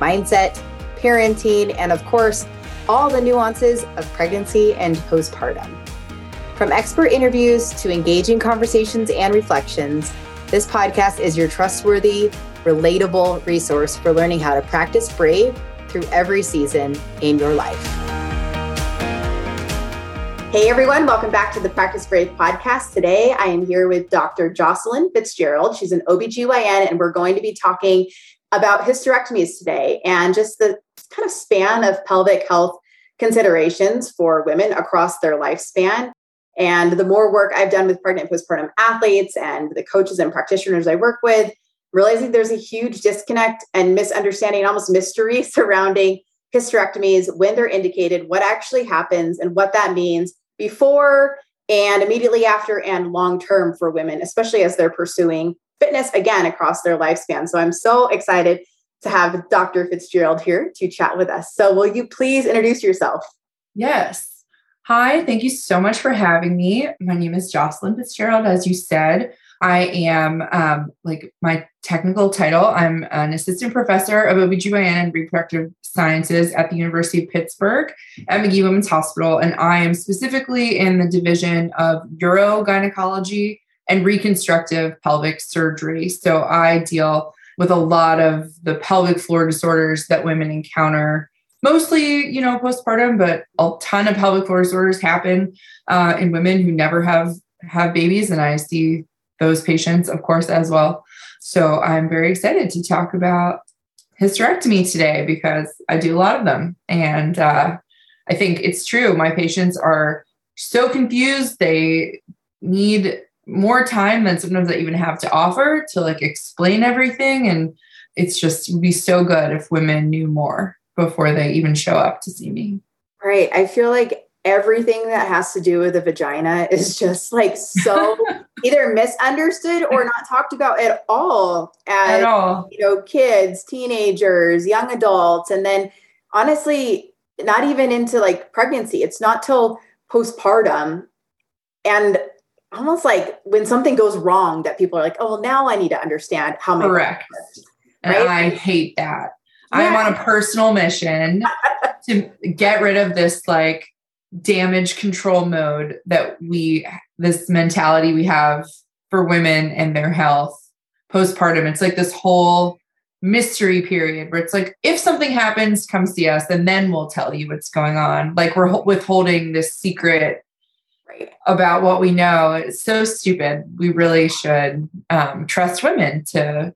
mindset, parenting, and of course, all the nuances of pregnancy and postpartum. From expert interviews to engaging conversations and reflections, this podcast is your trustworthy, relatable resource for learning how to practice brave through every season in your life. Hey everyone, welcome back to the Practice Brave podcast. Today I am here with Dr. Jocelyn Fitzgerald. She's an OBGYN, and we're going to be talking about hysterectomies today and just the kind of span of pelvic health considerations for women across their lifespan. And the more work I've done with pregnant postpartum athletes and the coaches and practitioners I work with, realizing there's a huge disconnect and misunderstanding, almost mystery surrounding hysterectomies, when they're indicated, what actually happens, and what that means before and immediately after and long term for women, especially as they're pursuing fitness again across their lifespan. So I'm so excited to have Dr. Fitzgerald here to chat with us. So will you please introduce yourself? Yes. Hi, thank you so much for having me. My name is Jocelyn Fitzgerald, as you said. I am um, like my technical title. I'm an assistant professor of OBGYN and reproductive sciences at the University of Pittsburgh at Magee Women's Hospital. And I am specifically in the division of urogynecology and reconstructive pelvic surgery. So I deal with a lot of the pelvic floor disorders that women encounter mostly you know postpartum but a ton of pelvic floor disorders happen uh, in women who never have have babies and i see those patients of course as well. So i'm very excited to talk about hysterectomy today because i do a lot of them. And uh, i think it's true. My patients are so confused. They need more time than sometimes I even have to offer to like explain everything. And it's just be so good if women knew more before they even show up to see me. Right. I feel like everything that has to do with the vagina is just like so either misunderstood or not talked about at all as, at all. you know kids teenagers young adults and then honestly not even into like pregnancy it's not till postpartum and almost like when something goes wrong that people are like, oh, well, now I need to understand how my correct. Right? And I hate that. Yeah. I'm on a personal mission to get rid of this like damage control mode that we this mentality we have for women and their health postpartum. It's like this whole mystery period where it's like if something happens come see us and then we'll tell you what's going on like we're withholding this secret. About what we know. It's so stupid. We really should um, trust women to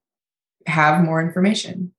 have more information.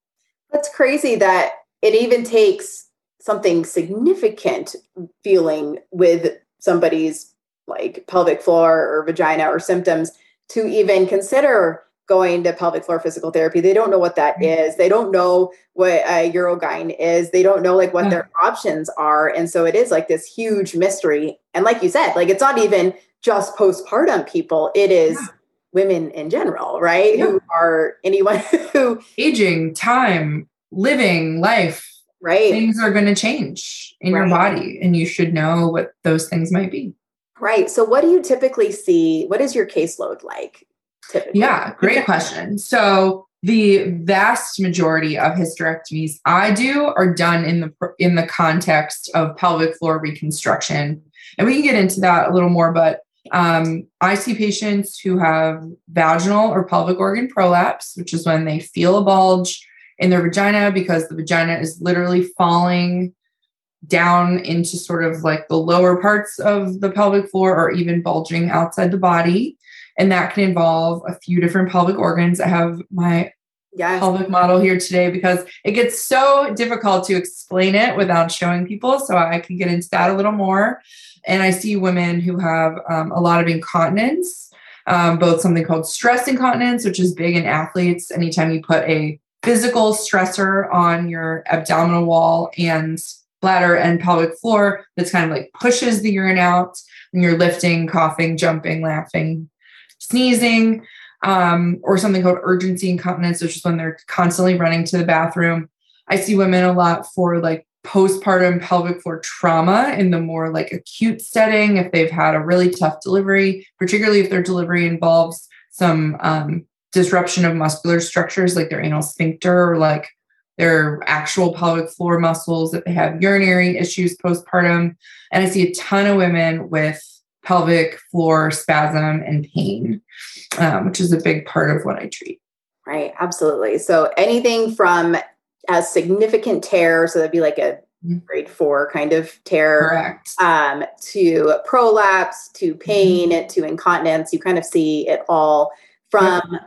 That's crazy that it even takes something significant feeling with somebody's like pelvic floor or vagina or symptoms to even consider going to pelvic floor physical therapy. They don't know what that mm-hmm. is. They don't know what a urogyne is. They don't know like what their mm-hmm. options are. And so it is like this huge mystery. And like you said, like it's not even just postpartum people. It is yeah. women in general, right? Yeah. Who are anyone who aging, time, living life. Right. Things are going to change in right. your body and you should know what those things might be. Right. So what do you typically see? What is your caseload like? Typically? Yeah, great question. So the vast majority of hysterectomies I do are done in the in the context of pelvic floor reconstruction, and we can get into that a little more. But um, I see patients who have vaginal or pelvic organ prolapse, which is when they feel a bulge in their vagina because the vagina is literally falling down into sort of like the lower parts of the pelvic floor or even bulging outside the body. And that can involve a few different pelvic organs. I have my yes. pelvic model here today because it gets so difficult to explain it without showing people. So I can get into that a little more. And I see women who have um, a lot of incontinence, um, both something called stress incontinence, which is big in athletes. Anytime you put a physical stressor on your abdominal wall and bladder and pelvic floor that's kind of like pushes the urine out when you're lifting, coughing, jumping, laughing, sneezing, um, or something called urgency incontinence, which is when they're constantly running to the bathroom. I see women a lot for like postpartum pelvic floor trauma in the more like acute setting if they've had a really tough delivery, particularly if their delivery involves some um, disruption of muscular structures like their anal sphincter or like their actual pelvic floor muscles, if they have urinary issues postpartum. And I see a ton of women with pelvic floor spasm and pain, um, which is a big part of what I treat. Right, absolutely. So anything from a significant tear, so that'd be like a mm-hmm. grade four kind of tear, Correct. Um, to prolapse, to pain, mm-hmm. to incontinence, you kind of see it all from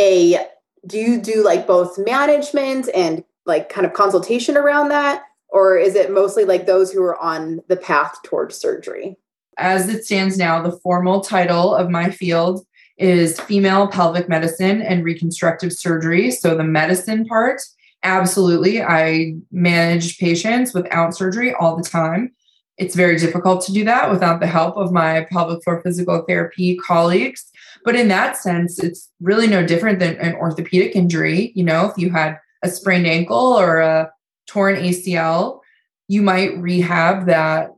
a do you do like both management and like kind of consultation around that or is it mostly like those who are on the path towards surgery as it stands now the formal title of my field is female pelvic medicine and reconstructive surgery. So the medicine part absolutely i manage patients without surgery all the time. It's very difficult to do that without the help of my pelvic floor physical therapy colleagues. But in that sense, it's really no different than an orthopedic injury. You know, if you had a sprained ankle or a torn ACL, you might rehab that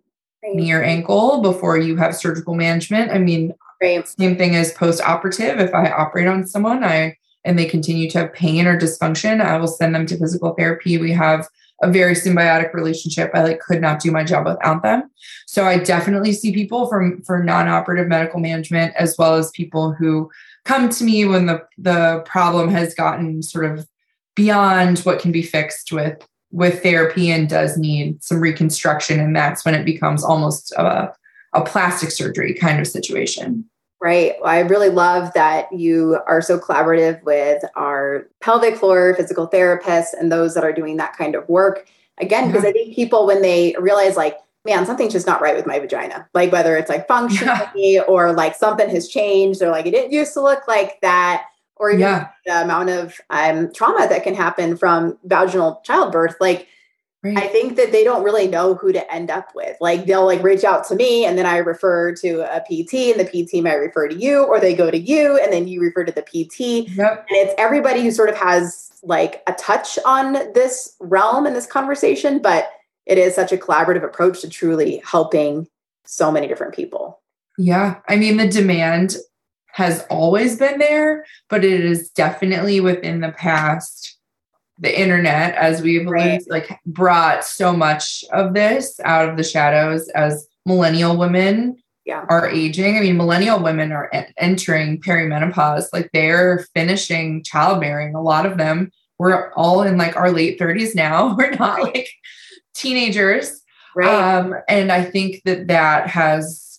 right. knee or ankle before you have surgical management. I mean, right. same thing as post operative. If I operate on someone, I and they continue to have pain or dysfunction, I will send them to physical therapy. We have a very symbiotic relationship. I like could not do my job without them. So I definitely see people from for non-operative medical management as well as people who come to me when the the problem has gotten sort of beyond what can be fixed with with therapy and does need some reconstruction and that's when it becomes almost a, a plastic surgery kind of situation Right. Well, I really love that you are so collaborative with our pelvic floor physical therapists and those that are doing that kind of work. Again, because yeah. I think people, when they realize, like, man, something's just not right with my vagina, like whether it's like functionally yeah. or like something has changed or like it didn't used to look like that, or even yeah. the amount of um, trauma that can happen from vaginal childbirth, like Right. I think that they don't really know who to end up with. Like they'll like reach out to me and then I refer to a PT and the PT might refer to you or they go to you and then you refer to the PT. Yep. And it's everybody who sort of has like a touch on this realm and this conversation, but it is such a collaborative approach to truly helping so many different people. Yeah. I mean, the demand has always been there, but it is definitely within the past the internet, as we've right. like brought so much of this out of the shadows as millennial women yeah. are aging. I mean, millennial women are entering perimenopause, like they're finishing childbearing. A lot of them, we're all in like our late 30s now. We're not like teenagers. Right. Um, and I think that that has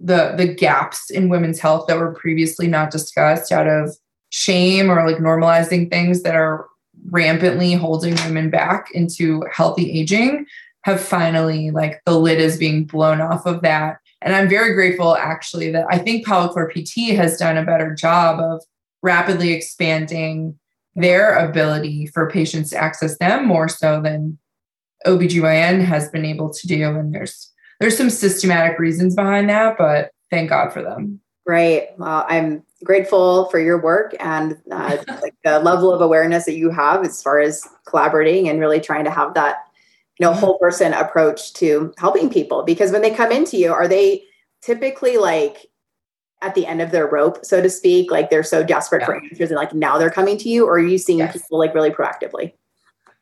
the the gaps in women's health that were previously not discussed out of shame or like normalizing things that are rampantly holding women back into healthy aging have finally like the lid is being blown off of that. And i'm very grateful actually that i think floor pt has done a better job of rapidly expanding their ability for patients to access them more so than OBGYN has been able to do. And there's there's some systematic reasons behind that but thank god for them Right. Well, I'm grateful for your work and uh, like the level of awareness that you have as far as collaborating and really trying to have that you know whole person approach to helping people because when they come into you are they typically like at the end of their rope so to speak like they're so desperate yeah. for answers and like now they're coming to you or are you seeing yes. people like really proactively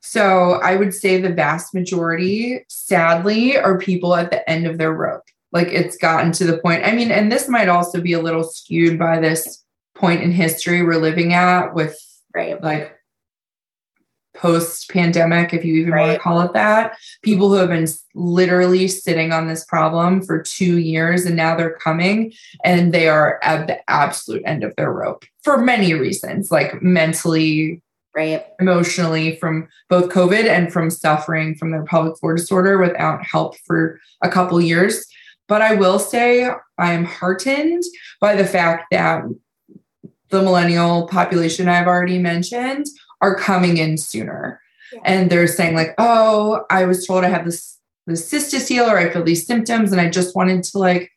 so i would say the vast majority sadly are people at the end of their rope like it's gotten to the point. I mean, and this might also be a little skewed by this point in history we're living at with right. like post pandemic, if you even right. want to call it that. People who have been literally sitting on this problem for two years and now they're coming and they are at the absolute end of their rope for many reasons, like mentally, right, emotionally, from both COVID and from suffering from their pelvic floor disorder without help for a couple years. But I will say I am heartened by the fact that the millennial population I've already mentioned are coming in sooner. Yeah. And they're saying, like, oh, I was told I have this this cystocele or I feel these symptoms, and I just wanted to like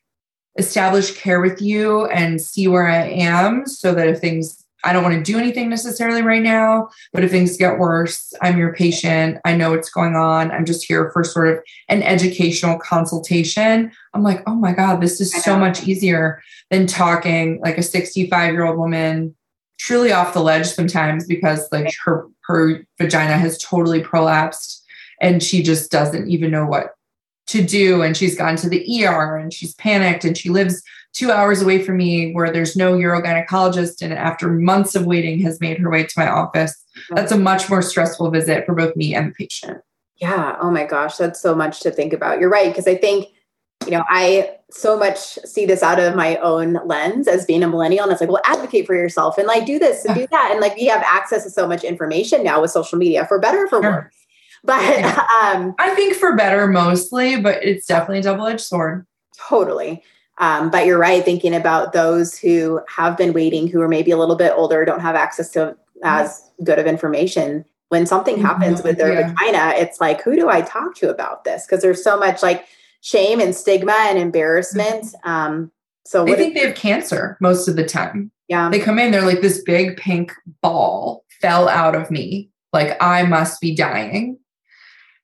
establish care with you and see where I am so that if things I don't want to do anything necessarily right now, but if things get worse, I'm your patient. I know what's going on. I'm just here for sort of an educational consultation. I'm like, oh my God, this is so much easier than talking like a 65 year old woman truly off the ledge sometimes because like her her vagina has totally prolapsed and she just doesn't even know what to do and she's gone to the ER and she's panicked and she lives 2 hours away from me where there's no urogynecologist and after months of waiting has made her way to my office that's a much more stressful visit for both me and the patient yeah oh my gosh that's so much to think about you're right because i think you know, I so much see this out of my own lens as being a millennial. And it's like, well, advocate for yourself and like do this and do that. And like we have access to so much information now with social media for better or for sure. worse. But um, I think for better mostly, but it's definitely a double edged sword. Totally. Um, but you're right, thinking about those who have been waiting, who are maybe a little bit older, don't have access to as good of information. When something happens mm-hmm. with their yeah. vagina, it's like, who do I talk to about this? Because there's so much like, shame and stigma and embarrassment. Mm-hmm. Um, so they think they have cancer most of the time. Yeah. They come in, they're like, this big pink ball fell out of me. Like, I must be dying.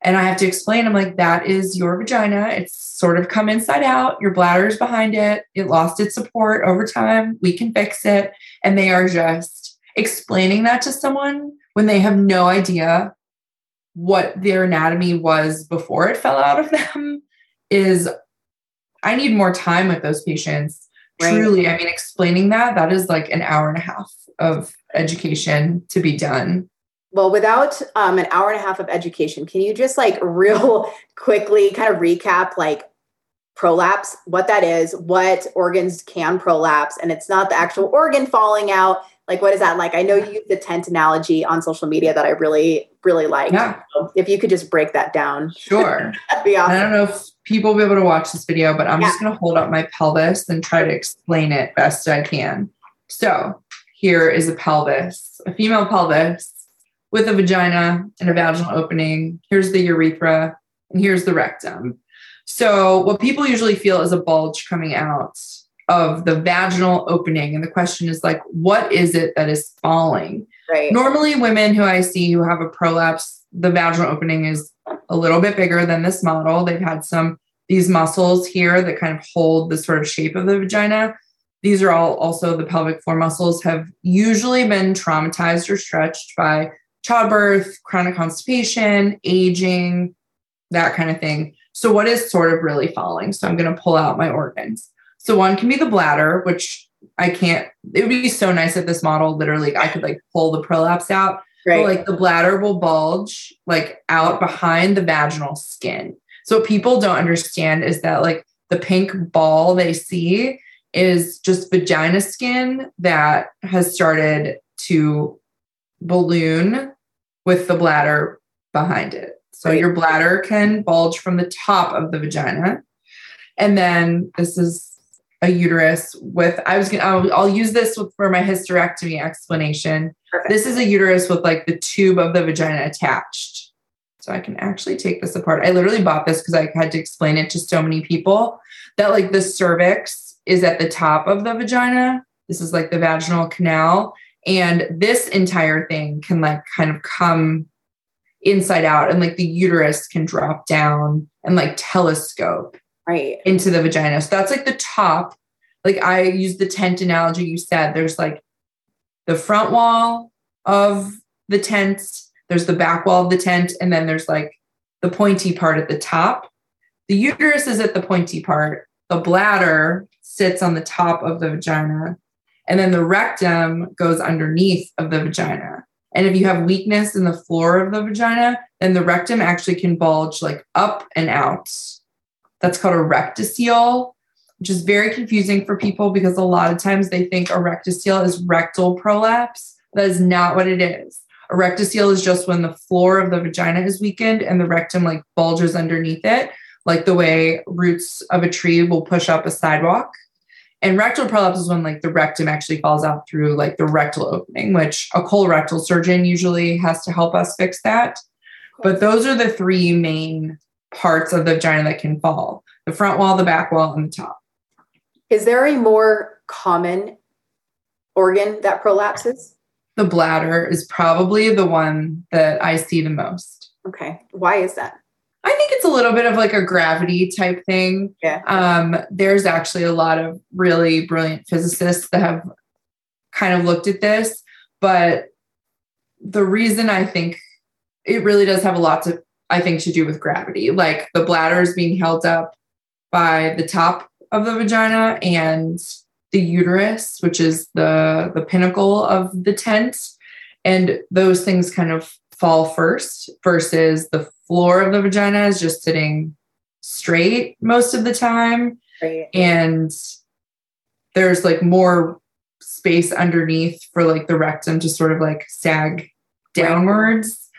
And I have to explain, I'm like, that is your vagina. It's sort of come inside out. Your bladder's behind it. It lost its support over time. We can fix it. And they are just explaining that to someone when they have no idea what their anatomy was before it fell out of them is I need more time with those patients. Right. Truly, I mean, explaining that, that is like an hour and a half of education to be done. Well, without um, an hour and a half of education, can you just like real quickly kind of recap like prolapse, what that is, what organs can prolapse, and it's not the actual organ falling out. Like, what is that like? I know you use the tent analogy on social media that I really, really like. Yeah. So if you could just break that down. Sure. that'd be awesome. I don't know if people will be able to watch this video, but I'm yeah. just going to hold up my pelvis and try to explain it best I can. So here is a pelvis, a female pelvis with a vagina and a vaginal opening. Here's the urethra and here's the rectum. So what people usually feel is a bulge coming out of the vaginal opening. And the question is like, what is it that is falling? Right. Normally, women who I see who have a prolapse, the vaginal opening is a little bit bigger than this model. They've had some these muscles here that kind of hold the sort of shape of the vagina. These are all also the pelvic floor muscles have usually been traumatized or stretched by childbirth, chronic constipation, aging, that kind of thing. So, what is sort of really falling? So, I'm going to pull out my organs. So, one can be the bladder, which I can't, it would be so nice if this model literally I could like pull the prolapse out. Right. But, like the bladder will bulge like out behind the vaginal skin. So what people don't understand is that like the pink ball they see is just vagina skin that has started to balloon with the bladder behind it. So your bladder can bulge from the top of the vagina. And then this is a uterus with I was gonna I'll, I'll use this for my hysterectomy explanation. Perfect. This is a uterus with like the tube of the vagina attached. So I can actually take this apart. I literally bought this because I had to explain it to so many people that like the cervix is at the top of the vagina. This is like the vaginal canal. And this entire thing can like kind of come inside out and like the uterus can drop down and like telescope right into the vagina. So that's like the top. Like I use the tent analogy you said. There's like the front wall of the tent there's the back wall of the tent, and then there's like the pointy part at the top. The uterus is at the pointy part. The bladder sits on the top of the vagina, and then the rectum goes underneath of the vagina. And if you have weakness in the floor of the vagina, then the rectum actually can bulge like up and out. That's called a rectocele, which is very confusing for people because a lot of times they think a rectocele is rectal prolapse. That is not what it is. A rectocele is just when the floor of the vagina is weakened and the rectum like bulges underneath it, like the way roots of a tree will push up a sidewalk. And rectal prolapse is when like the rectum actually falls out through like the rectal opening, which a colorectal surgeon usually has to help us fix that. But those are the three main parts of the vagina that can fall the front wall, the back wall, and the top. Is there a more common organ that prolapses? The bladder is probably the one that I see the most. Okay. Why is that? I think it's a little bit of like a gravity type thing. Yeah. Um, there's actually a lot of really brilliant physicists that have kind of looked at this, but the reason I think it really does have a lot to, I think, to do with gravity. Like the bladder is being held up by the top of the vagina and the uterus, which is the the pinnacle of the tent, and those things kind of fall first versus the floor of the vagina is just sitting straight most of the time. Right. And there's like more space underneath for like the rectum to sort of like sag downwards.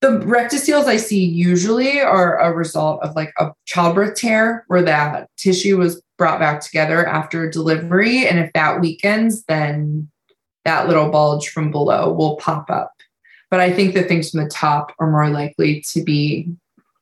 The rectoceles I see usually are a result of like a childbirth tear where that tissue was brought back together after delivery. And if that weakens, then that little bulge from below will pop up. But I think the things from the top are more likely to be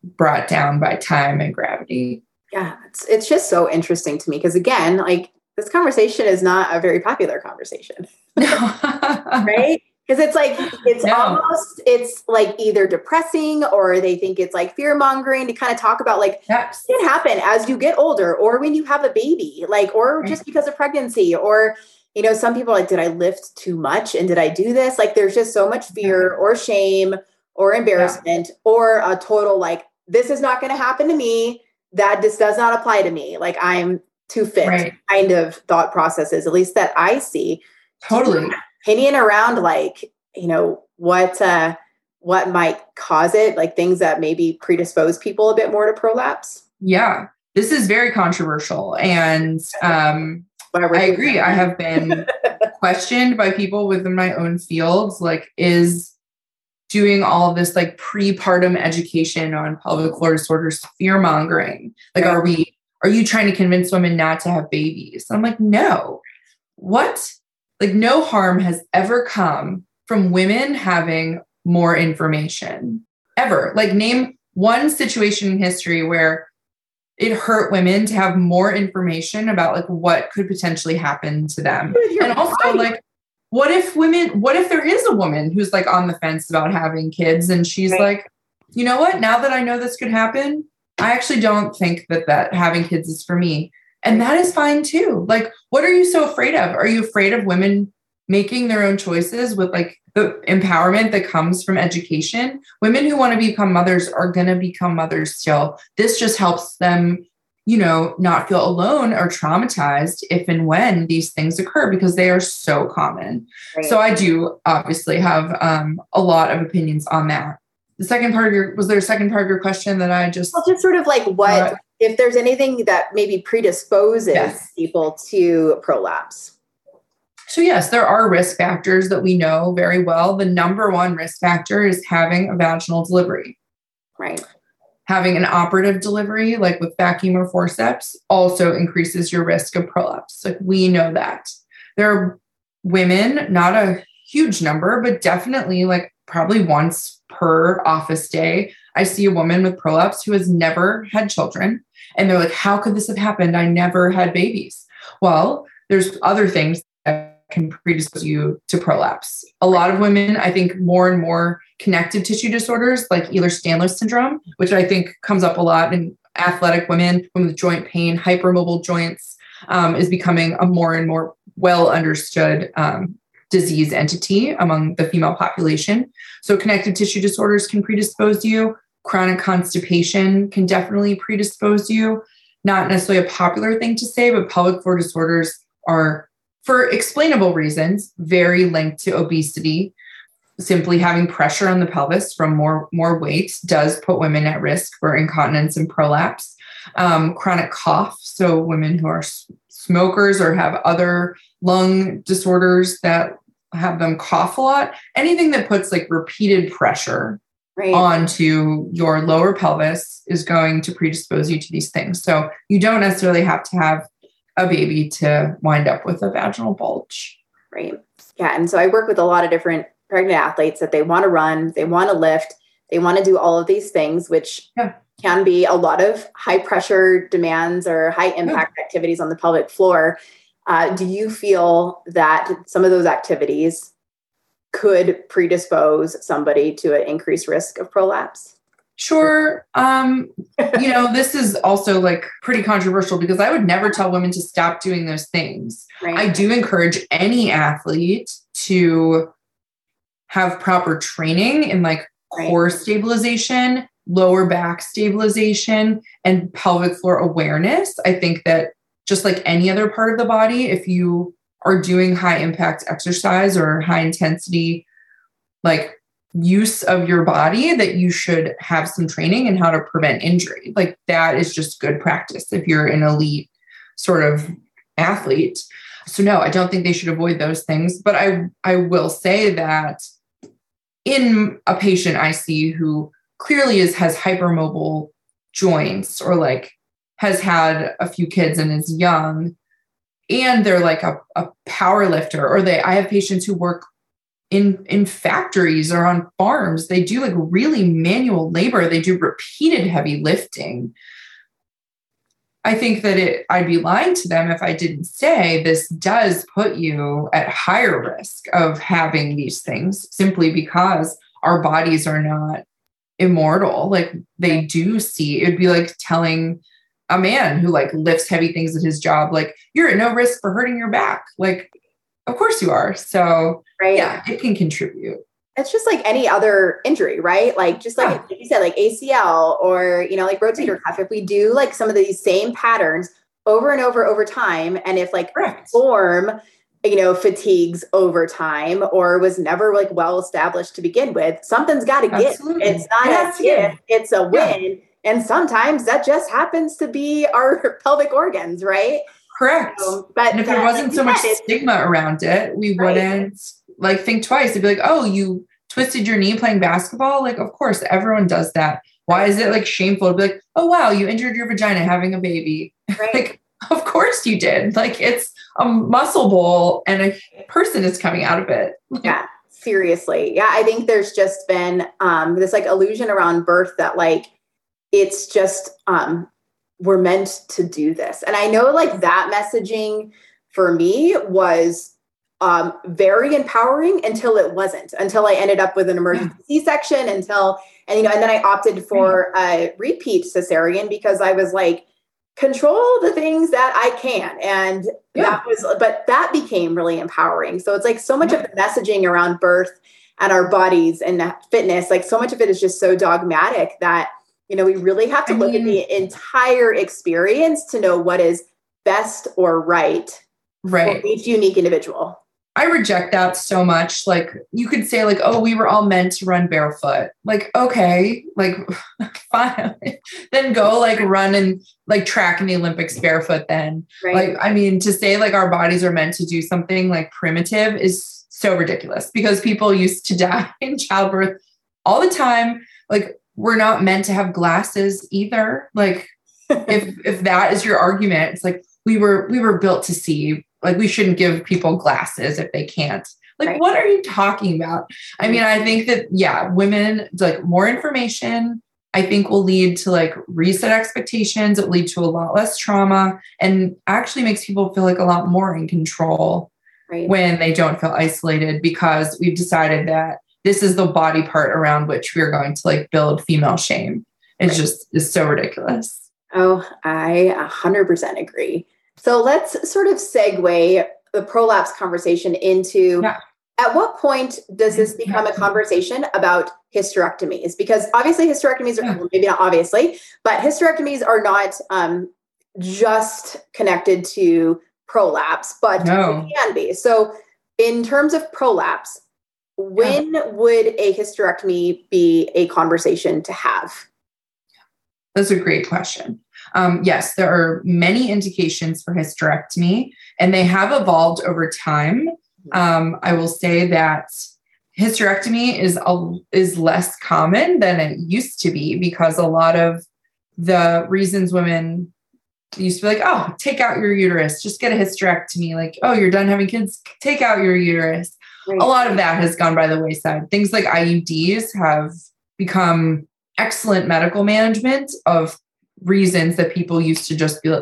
brought down by time and gravity. Yeah, it's it's just so interesting to me because again, like this conversation is not a very popular conversation. right? Because it's like it's No. almost it's like either depressing or they think it's like fear mongering to kind of talk about like Yes. it can happen as you get older or when you have a baby, like or just because of pregnancy or you know, some people are like, did I lift too much and did I do this? Like there's just so much fear or shame or embarrassment or a total like, this is not going to happen to me. That this does not apply to me. Like I'm too fit Right. kind of thought processes, at least that I see. Totally. Opinion around like, you know, what uh what might cause it, like things that maybe predispose people a bit more to prolapse. Yeah. This is very controversial. And um, I agree. I have been questioned by people within my own fields like, is doing all this like prepartum education on pelvic floor disorders fear mongering? Like, Right. are we, are you trying to convince women not to have babies? I'm like, no. What? Like, no harm has ever come from women having more information ever. Like, name one situation in history where it hurt women to have more information about like what could potentially happen to them. You're and also right. like what if women what if there is a woman who's like on the fence about having kids and she's Right. like you know what? Now that i know this could happen i actually don't think that that having kids is for me. And that is fine too. Like what are you so afraid of? Are you afraid of women making their own choices with like the empowerment that comes from education women who want to become mothers are going to become mothers still this just helps them you know, not feel alone or traumatized if and when these things occur because they are so common. Right. So I do obviously have um, a lot of opinions on that. The second part of your was there a second part of your question that I just Well, just sort of like what Uh, if there's anything that maybe predisposes Yes. people to prolapse. So yes, there are risk factors that we know very well. The number one risk factor is having a vaginal delivery. Right. having an operative delivery, like with vacuum or forceps, also increases your risk of prolapse. Like we know that. There are women, not a huge number, but definitely like probably once per office day, I see a woman with prolapse who has never had children. And they're like, how could this have happened? I never had babies. Well, there's other things can predispose you to prolapse. A lot of women, I think more and more connective tissue disorders like Ehlers-Danlos syndrome, which I think comes up a lot in athletic women, women with joint pain, hypermobile joints, um, is becoming a more and more well understood um, disease entity among the female population. So connective tissue disorders can predispose you. Chronic constipation can definitely predispose you. Not necessarily a popular thing to say, but pelvic floor disorders are, for explainable reasons, very linked to obesity simply having pressure on the pelvis from more more weight does put women at risk for incontinence and prolapse um, chronic cough so women who are smokers or have other lung disorders that have them cough a lot anything that puts like repeated pressure Right. onto your lower pelvis is going to predispose you to these things so you don't necessarily have to have a baby to wind up with a vaginal bulge. Right. Yeah. And so I work with a lot of different pregnant athletes that they want to run, they want to lift, they want to do all of these things, which yeah. can be a lot of high pressure demands or high impact yeah. activities on the pelvic floor. Uh, do you feel that some of those activities could predispose somebody to an increased risk of prolapse? Sure. Um, you know, this is also like pretty controversial because I would never tell women to stop doing those things. Right. I do encourage any athlete to have proper training in like core right. stabilization, lower back stabilization, and pelvic floor awareness. I think that just like any other part of the body, if you are doing high impact exercise or high intensity, like use of your body that you should have some training in how to prevent injury. Like that is just good practice if you're an elite sort of athlete. So no, I don't think they should avoid those things, but I I will say that in a patient I see who clearly is has hypermobile joints or like has had a few kids and is young and they're like a, a power lifter or they I have patients who work in in factories or on farms they do like really manual labor. They do repeated heavy lifting. I think that it i'd be lying to them if i didn't say this does put you at higher risk of having these things simply because our bodies are not immortal. Like they do see it'd be like telling a man who like lifts heavy things at his job like you're at no risk for hurting your back. Like of course you are. So right. yeah, it can contribute. It's just like any other injury, right? Like just like, yeah. you said, like ACL or you know, like rotator cuff. If we do like some of these same patterns over and over over time, and if like Correct. form you know fatigues over time or was never like well established to begin with something's got to give it's not a gift it's a win yeah. and sometimes that just happens to be our pelvic organs right Correct. So, but and if there wasn't so much stigma around it, we right. wouldn't like think twice. It'd be like, oh, you twisted your knee playing basketball. Like, of course, everyone does that. Why is it like shameful to be like, oh wow, you injured your vagina having a baby? Right. like, of course you did. Like it's a muscle bowl and a person is coming out of it. yeah. Seriously. Yeah. I think there's just been um this like illusion around birth that like it's just um we're meant to do this. And I know like that messaging for me was um, very empowering until it wasn't, until I ended up with an emergency yeah. C-section, until and you know, and then I opted for a repeat cesarean because I was like, control the things that I can. And yeah. that was, but that became really empowering. So it's like so much yeah. of the messaging around birth and our bodies and fitness, like so much of it is just so dogmatic that you know, we really have to I look mean, at the entire experience to know what is best or right, right. for each unique individual. I reject that so much. Like you could say, like, oh, we were all meant to run barefoot. Like, okay, like fine. then go like run and like track in the Olympics barefoot then. Right. Like, I mean, to say like our bodies are meant to do something like primitive is so ridiculous because people used to die in childbirth all the time. Like we're not meant to have glasses either. Like if if that is your argument, it's like we were we were built to see. Like we shouldn't give people glasses if they can't. Like right. what are you talking about? I mean, I think that yeah, women like more information I think will lead to like reset expectations. It lead to a lot less trauma and actually makes people feel like a lot more in control right. when they don't feel isolated because we've decided that this is the body part around which we're going to like build female shame. It's right. just is so ridiculous. Oh, I 100% agree. So let's sort of segue the prolapse conversation into yeah. at what point does this become a conversation about hysterectomies? Because obviously hysterectomies are yeah. maybe not obviously, but hysterectomies are not um, just connected to prolapse, but no. can be. So in terms of prolapse, when yeah. would a hysterectomy be a conversation to have? That's a great question. Um, yes, there are many indications for hysterectomy, and they have evolved over time. Mm-hmm. Um, I will say that hysterectomy is a, is less common than it used to be because a lot of the reasons women used to be like, oh, take out your uterus, just get a hysterectomy. Like, oh, you're done having kids, take out your uterus. Right. A lot of that has gone by the wayside. Things like IUDs have become excellent medical management of reasons that people used to just be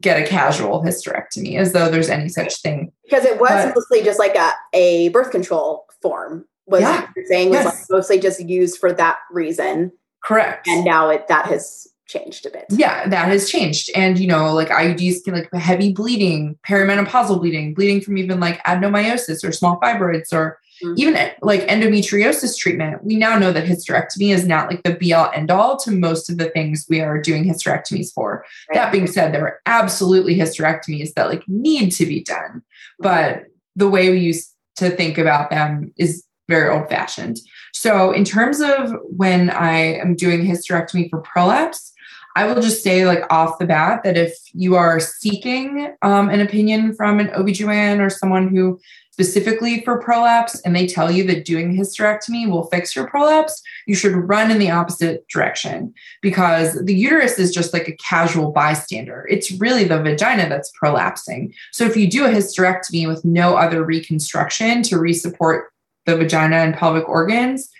get a casual hysterectomy as though there's any such thing. Because it was but, mostly just like a, a birth control form was yeah, saying was yes. like mostly just used for that reason. Correct. And now it that has changed a bit. Yeah, that has changed. And you know, like IUDs can like heavy bleeding, perimenopausal bleeding, bleeding from even like adenomyosis or small fibroids or mm-hmm. even like endometriosis treatment. We now know that hysterectomy is not like the be all end all to most of the things we are doing hysterectomies for. Right. That being said, there are absolutely hysterectomies that like need to be done. Mm-hmm. But the way we used to think about them is very old fashioned. So, in terms of when I am doing hysterectomy for prolapse, I will just say, like off the bat, that if you are seeking um, an opinion from an OBGYN or someone who specifically for prolapse and they tell you that doing hysterectomy will fix your prolapse, you should run in the opposite direction because the uterus is just like a casual bystander. It's really the vagina that's prolapsing. So if you do a hysterectomy with no other reconstruction to resupport the vagina and pelvic organs,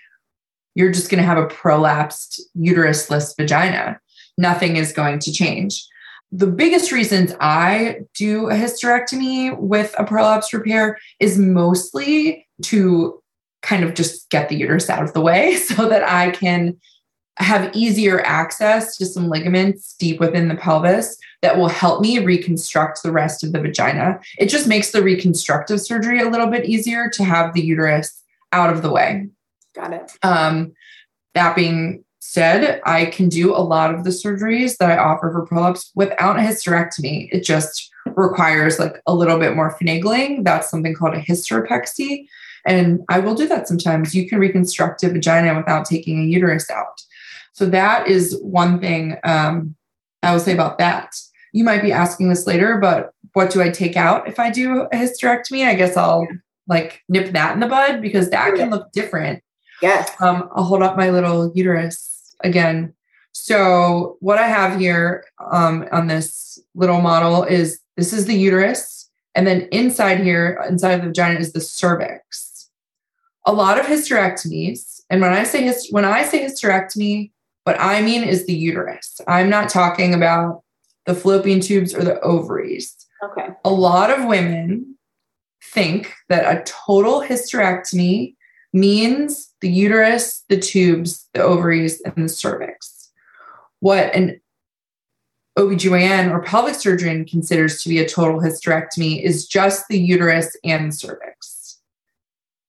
you're just going to have a prolapsed uterusless vagina. Nothing is going to change. The biggest reasons I do a hysterectomy with a prolapse repair is mostly to kind of just get the uterus out of the way so that I can have easier access to some ligaments deep within the pelvis that will help me reconstruct the rest of the vagina. It just makes the reconstructive surgery a little bit easier to have the uterus out of the way. Got it. Um, that being said, I can do a lot of the surgeries that I offer for prolapse without a hysterectomy. It just requires like a little bit more finagling. That's something called a hysteropexy. And I will do that sometimes. You can reconstruct a vagina without taking a uterus out. So that is one thing um, I will say about that. You might be asking this later, but what do I take out if I do a hysterectomy? I guess I'll like nip that in the bud because that can look different. Yes. Um, I'll hold up my little uterus again. So what I have here um, on this little model is this is the uterus, and then inside here, inside of the vagina, is the cervix. A lot of hysterectomies, and when I say hyst- when I say hysterectomy, what I mean is the uterus. I'm not talking about the fallopian tubes or the ovaries. Okay. A lot of women think that a total hysterectomy means the uterus, the tubes, the ovaries, and the cervix. What an OBGYN or pelvic surgeon considers to be a total hysterectomy is just the uterus and the cervix.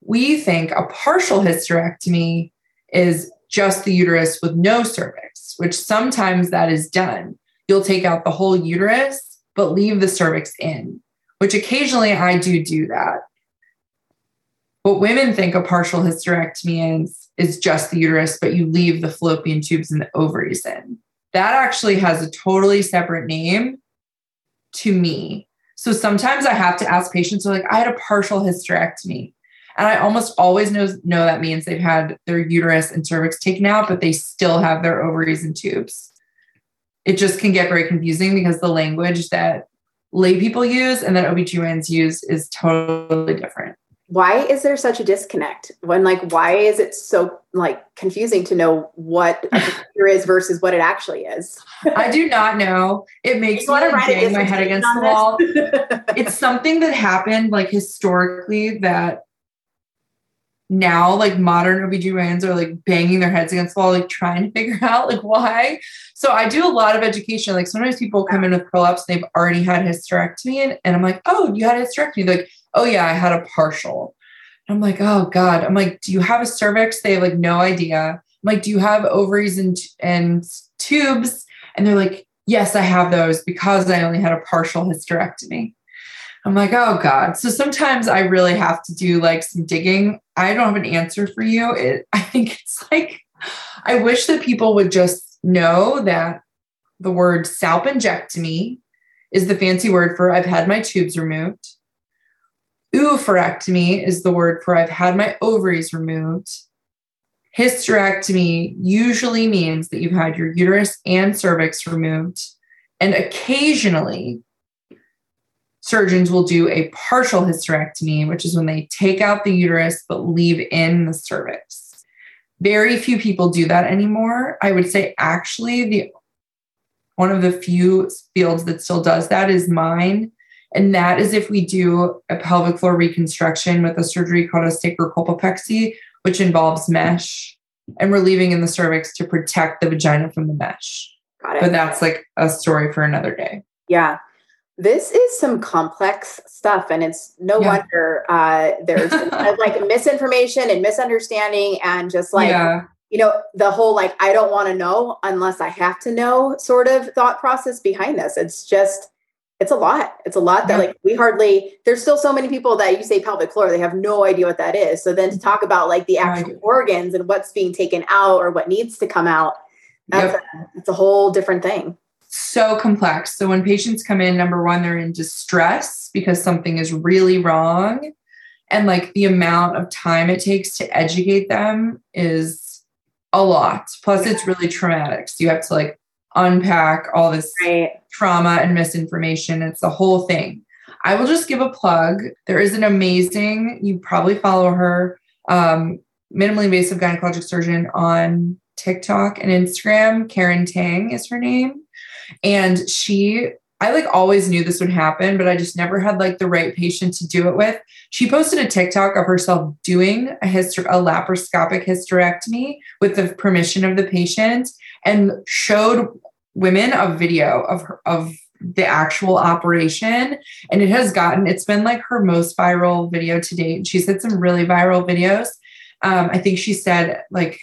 We think a partial hysterectomy is just the uterus with no cervix, which sometimes that is done. You'll take out the whole uterus, but leave the cervix in, which occasionally I do do that. What women think a partial hysterectomy is, is just the uterus, but you leave the fallopian tubes and the ovaries in. That actually has a totally separate name to me. So sometimes I have to ask patients, so like, I had a partial hysterectomy. And I almost always know, know that means they've had their uterus and cervix taken out, but they still have their ovaries and tubes. It just can get very confusing because the language that lay people use and that OBGYNs use is totally different. Why is there such a disconnect? When like why is it so like confusing to know what a is versus what it actually is? I do not know. It makes me bang my head against the wall. it's something that happened like historically that now like modern OBGYNs are like banging their heads against the wall, like trying to figure out like why. So I do a lot of education. Like sometimes people come in with prolapse, they've already had hysterectomy, and, and I'm like, oh, you had hysterectomy. They're like, oh yeah, I had a partial. And I'm like, oh God. I'm like, do you have a cervix? They have like no idea. I'm like, do you have ovaries and and tubes? And they're like, yes, I have those because I only had a partial hysterectomy. I'm like, oh God. So sometimes I really have to do like some digging. I don't have an answer for you. It, I think it's like, I wish that people would just know that the word salpingectomy is the fancy word for I've had my tubes removed. Oophorectomy is the word for I've had my ovaries removed. Hysterectomy usually means that you've had your uterus and cervix removed And occasionally, surgeons will do a partial hysterectomy, which is when they take out the uterus but leave in the cervix. Very few people do that anymore. I would say actually the one of the few fields that still does that is mine. And that is if we do a pelvic floor reconstruction with a surgery called a sacrocolpopexy, which involves mesh, and we're leaving in the cervix to protect the vagina from the mesh. Got it. But that's like a story for another day. Yeah. This is some complex stuff, and it's no Yeah. wonder uh, there's like misinformation and misunderstanding, and just like yeah. you know the whole like I don't want to know unless I have to know sort of thought process behind this. It's just it's a lot. It's a lot that Yeah. like we hardly. There's still so many people that you say pelvic floor, they have no idea what that is. So then to talk about like the actual Right. organs and what's being taken out or what needs to come out, that's Yep. a, it's a whole different thing. So complex. So when patients come in, number one, they're in distress because something is really wrong. And like the amount of time it takes to educate them is a lot. Plus, it's really traumatic. So you have to like unpack all this Right. trauma and misinformation. It's the whole thing. I will just give a plug. There is an amazing, you probably follow her, um, minimally invasive gynecologic surgeon on TikTok and Instagram. Karen Tang is her name. And she, I like always knew this would happen, but I just never had like the right patient to do it with. She posted a TikTok of herself doing a hyster- a laparoscopic hysterectomy with the permission of the patient and showed women a video of her, of the actual operation. And it has gotten it's been like her most viral video to date. She's had some really viral videos. Um, i think she said like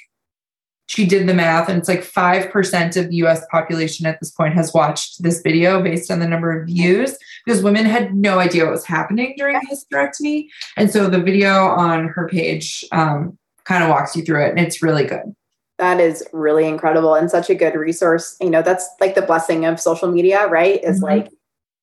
she did the math and it's like 5% of the us population at this point has watched this video based on the number of views because women had no idea what was happening during hysterectomy and so the video on her page um, kind of walks you through it and it's really good That is really incredible and such a good resource. You know, that's like the blessing of social media, right? Is Mhm. like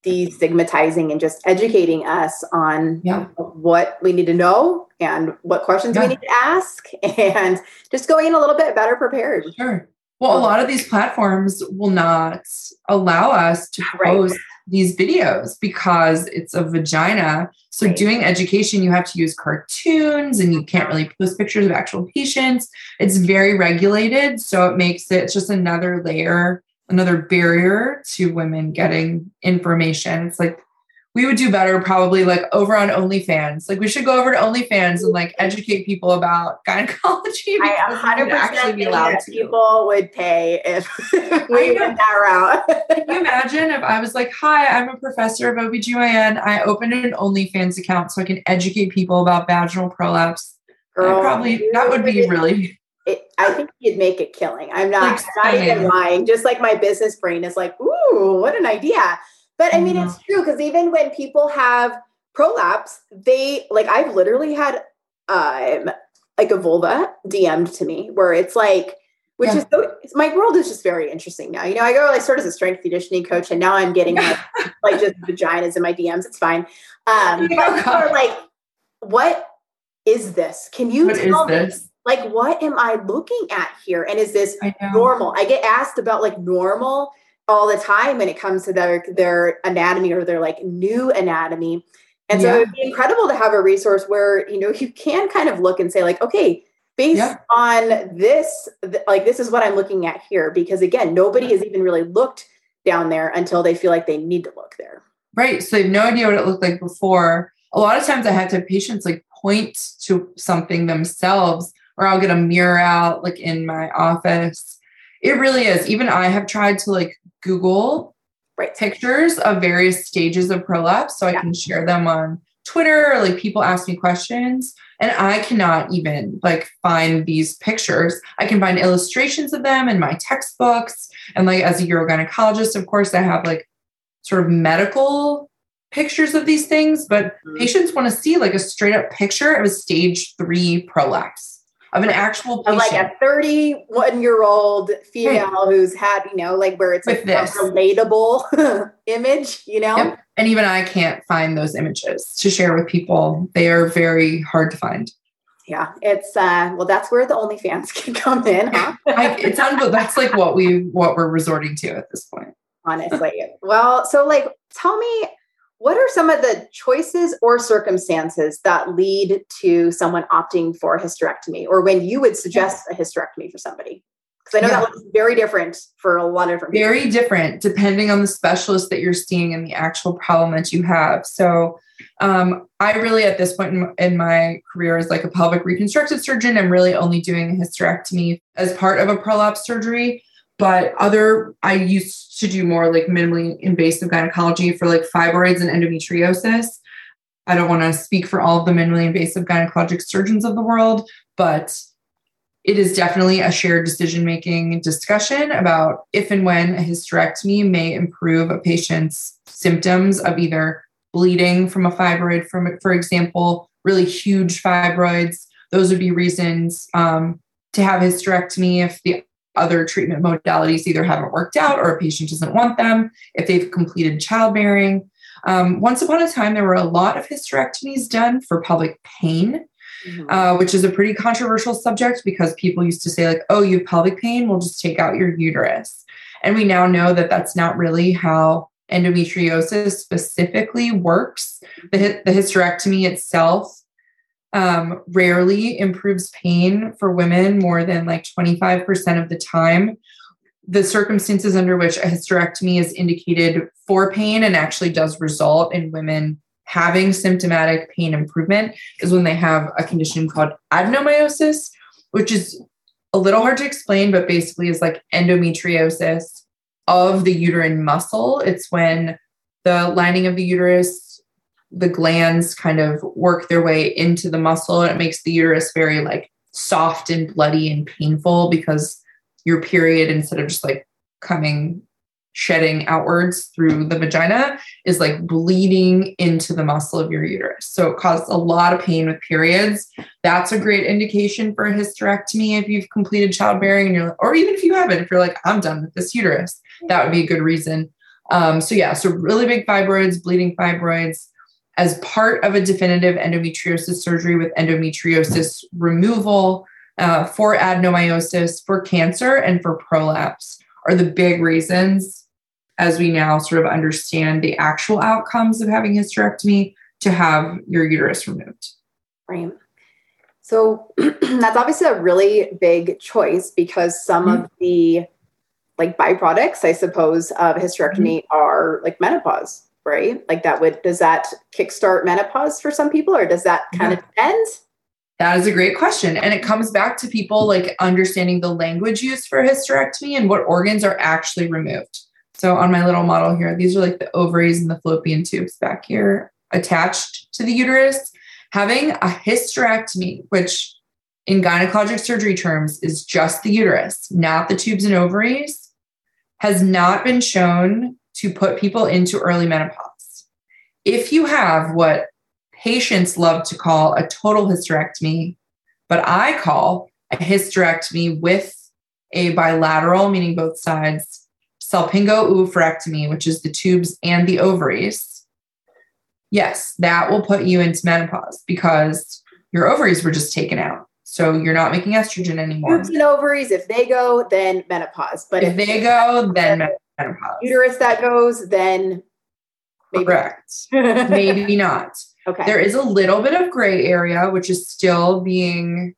destigmatizing and just educating us on Yeah. what we need to know and what questions Yeah. we need to ask and just going in a little bit better prepared. Sure. Well, a lot of these platforms will not allow us to Right. post these videos because it's a vagina. So, Right. doing education, you have to use cartoons and you can't really post pictures of actual patients. It's very regulated. So, it makes it just another layer, another barrier to women getting information. It's like, we would do better probably like over on OnlyFans. Like we should go over to OnlyFans and like educate people about gynecology. I because we would 100% think that to. people would pay if we went that route. Can you imagine if I was like, hi, I'm a professor of OBGYN. I opened an OnlyFans account so I can educate people about vaginal prolapse. Girl, probably that would be really it, I think you'd make a killing. I'm not, Like I'm not even lying. Just like my business brain is like, ooh, what an idea. But I mean, Mhm. it's true because even when people have prolapse, they like I've literally had um like a vulva DM'd to me where it's like, which Yeah. is so my world is just very interesting now. You know, I go like sort of as a strength conditioning coach, and now I'm getting like, like just vaginas in my DMs. It's fine. Um, but are like, what is this? Can you what tell me this? like what am i looking at here and is this I normal i get asked about like normal all the time when it comes to their their anatomy or their like new anatomy and so Yeah. it would be incredible to have a resource where you know you can kind of look and say like okay based Yeah. on this th- like this is what i'm looking at here because again nobody has even really looked down there until they feel like they need to look there Right. So they have no idea what it looked like before. A lot of times I have to have patients like point to something themselves, or I'll get a mirror out like in my office. It really is. Even I have tried to like Google right. pictures of various stages of prolapse so I can share them on Twitter or like people ask me questions. And I cannot even like find these pictures. I can find illustrations of them in my textbooks. And like as a urogynecologist of course I have like sort of medical pictures of these things. But Mhm. patients want to see like a straight up picture of a stage 3 prolapse of an actual patient. like a 31 year old female who's had, you know, like where it's With like this. a relatable image, you know? Yep. And even I can't find those images to share with people. They are very hard to find. Yeah. It's uh well that's where the OnlyFans can come in, huh? I, it's unbelievable. That's like what we what we're resorting to at this point. honestly. well, so like tell me what are some of the choices or circumstances that lead to someone opting for a hysterectomy or when you would suggest a hysterectomy for somebody? Because I know yeah. that looks very different for a lot of different people. Very different depending on the specialist that you're seeing and the actual problem that you have. So um, I really, at this point in, in, my career as like a pelvic reconstructive surgeon, I'm really only doing a hysterectomy as part of a prolapse surgery. But other, I used to do more like minimally invasive gynecology for like fibroids and endometriosis. I don't want to speak for all of the minimally invasive gynecologic surgeons of the world, but it is definitely a shared decision making discussion about if and when a hysterectomy may improve a patient's symptoms of either bleeding from a fibroid, from for example, really huge fibroids. Those would be reasons um, to have hysterectomy if the other treatment modalities either haven't worked out or a patient doesn't want them, if they've completed childbearing. Um, once upon a time, there were a lot of hysterectomies done for pelvic pain, mm-hmm. uh, which is a pretty controversial subject because people used to say, like, oh, you have pelvic pain, we'll just take out your uterus. And we now know that that's not really how endometriosis specifically works. The, the hysterectomy itself um, rarely improves pain for women more than like 25% of the time. The circumstances under which a hysterectomy is indicated for pain and actually does result in women having symptomatic pain improvement is when they have a condition called adenomyosis, which is a little hard to explain, but basically is like endometriosis of the uterine muscle. It's when the lining of the uterus, the glands kind of work their way into the muscle and it makes the uterus very like soft and bloody and painful because your period, instead of just like coming shedding outwards through the vagina is like bleeding into the muscle of your uterus. So it causes a lot of pain with periods. That's a great indication for a hysterectomy if you've completed childbearing and you're or even if you haven't, if you're like, I'm done with this uterus, that would be a good reason. Um, so yeah, so really big fibroids, bleeding fibroids as part of a definitive endometriosis surgery with endometriosis removal uh, for adenomyosis, for cancer, and for prolapse are the big reasons as we now sort of understand the actual outcomes of having hysterectomy to have your uterus removed. Right. So that's obviously a really big choice because some mm-hmm. of the like byproducts, I suppose, of hysterectomy mm-hmm. are like menopause, right? Like that would does that kickstart menopause for some people, or does that kind of end? That is a great question. And it comes back to people like understanding the language used for hysterectomy and what organs are actually removed. So on my little model here, these are like the ovaries and the fallopian tubes back here attached to the uterus. Having a hysterectomy, which in gynecologic surgery terms is just the uterus, not the tubes and ovaries, has not been shown to put people into early menopause. If you have what patients love to call a total hysterectomy, but I call a hysterectomy with a bilateral, meaning both sides, salpingo-oophorectomy, which is the tubes and the ovaries. Yes, that will put you into menopause because your ovaries were just taken out. So you're not making estrogen anymore. Tubes and ovaries, if they go, then menopause. But if, if they go, then menopause. Uterus that goes, then maybe correct. maybe not. Okay. There is a little bit of gray area, which is still being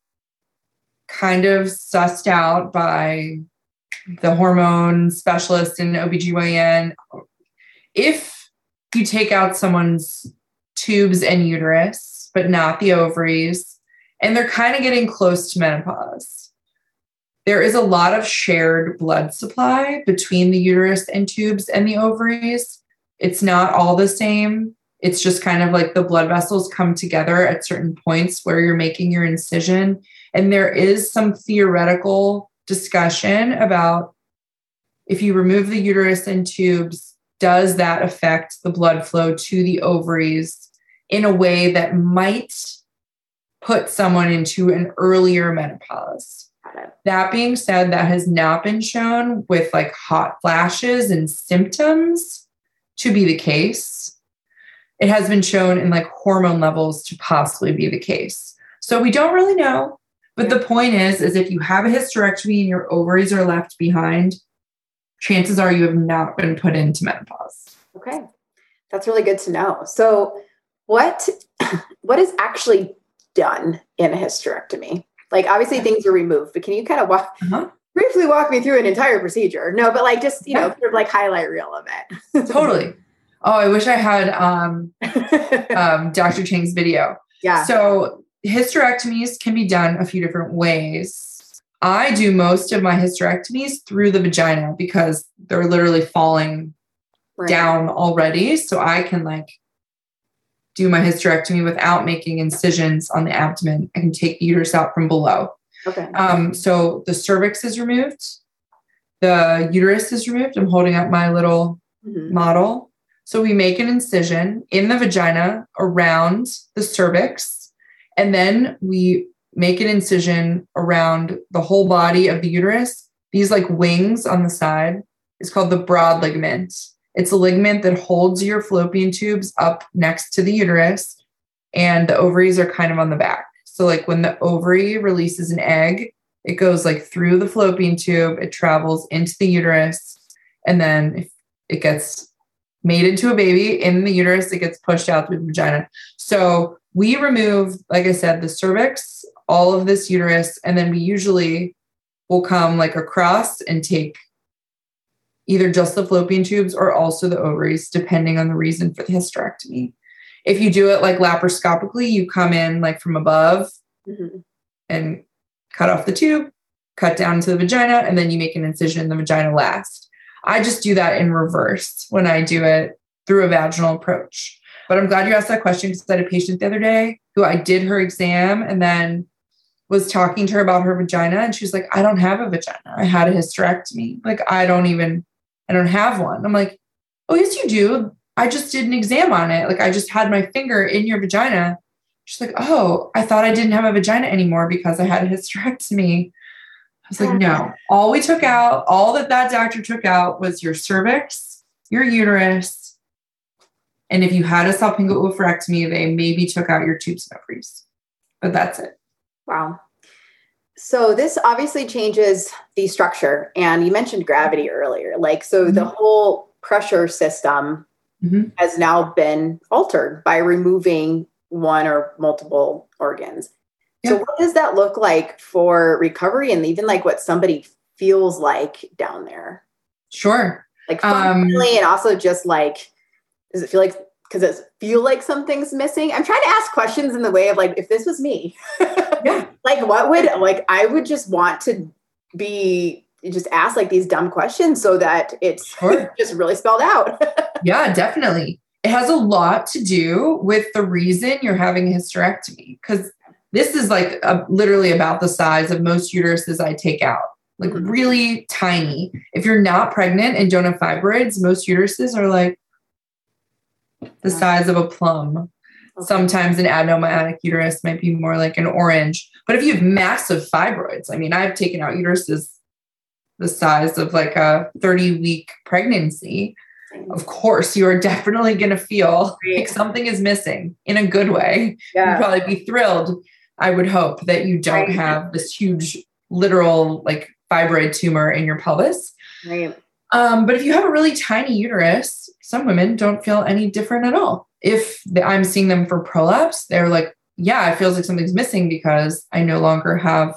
kind of sussed out by the hormone specialist in OBGYN. If you take out someone's tubes and uterus, but not the ovaries, and they're kind of getting close to menopause. There is a lot of shared blood supply between the uterus and tubes and the ovaries. It's not all the same. It's just kind of like the blood vessels come together at certain points where you're making your incision. And there is some theoretical discussion about if you remove the uterus and tubes, does that affect the blood flow to the ovaries in a way that might put someone into an earlier menopause. That being said, that has not been shown with like hot flashes and symptoms to be the case. It has been shown in like hormone levels to possibly be the case. So we don't really know. But the point is, is if you have a hysterectomy and your ovaries are left behind, chances are you have not been put into menopause. Okay. That's really good to know. So what what is actually done in a hysterectomy? Like obviously things are removed, but can you kind of walk uh-huh. briefly walk me through an entire procedure? No, but like just, you know, sort of like highlight reel of it. totally. Oh, I wish I had um, um, Dr. Chang's video. Yeah. So hysterectomies can be done a few different ways. I do most of my hysterectomies through the vagina because they're literally falling right. down already. So I can like do my hysterectomy without making incisions on the abdomen. I can take the uterus out from below. Okay. Um, so the cervix is removed, the uterus is removed. I'm holding up my little mm-hmm. model. So we make an incision in the vagina around the cervix, and then we make an incision around the whole body of the uterus. These like wings on the side is called the broad ligament. It's a ligament that holds your fallopian tubes up next to the uterus, and the ovaries are kind of on the back. So, like when the ovary releases an egg, it goes like through the fallopian tube, it travels into the uterus, and then if it gets made into a baby in the uterus, it gets pushed out through the vagina. So, we remove, like I said, the cervix, all of this uterus, and then we usually will come like across and take either just the fallopian tubes or also the ovaries, depending on the reason for the hysterectomy. If you do it like laparoscopically, you come in like from above mm-hmm. and cut off the tube, cut down to the vagina, and then you make an incision in the vagina last. I just do that in reverse when I do it through a vaginal approach. But I'm glad you asked that question because I had a patient the other day who I did her exam and then was talking to her about her vagina. And she was like, I don't have a vagina. I had a hysterectomy. Like, I don't even I don't have one. I'm like, oh, yes, you do. I just did an exam on it. Like I just had my finger in your vagina. She's like, oh, I thought I didn't have a vagina anymore because I had a hysterectomy. I was like, oh. no, all we took out, all that that doctor took out was your cervix, your uterus. And if you had a salpingo-oophorectomy, they maybe took out your tubes and ovaries, but that's it. Wow. So this obviously changes the structure. And you mentioned gravity earlier. Like, so mm-hmm. the whole pressure system mm-hmm. has now been altered by removing one or multiple organs. Yeah. So what does that look like for recovery and even like what somebody feels like down there? Sure. Like um, and also just like, does it feel like because it feel like something's missing. I'm trying to ask questions in the way of like, if this was me, yeah. like what would like I would just want to be just ask like these dumb questions so that it's sure. just really spelled out. yeah, definitely. It has a lot to do with the reason you're having a hysterectomy because this is like a, literally about the size of most uteruses I take out, like mm-hmm. really tiny. If you're not pregnant and don't have fibroids, most uteruses are like the size of a plum. Okay. Sometimes an adenomyotic uterus might be more like an orange. But if you have massive fibroids, I mean, I've taken out uteruses the size of like a 30 week pregnancy. Of course, you are definitely going to feel like something is missing in a good way. Yeah. You'd probably be thrilled. I would hope that you don't right. have this huge, literal, like fibroid tumor in your pelvis. Right. Um, but if you have a really tiny uterus, some women don't feel any different at all. If I'm seeing them for prolapse, they're like, yeah, it feels like something's missing because I no longer have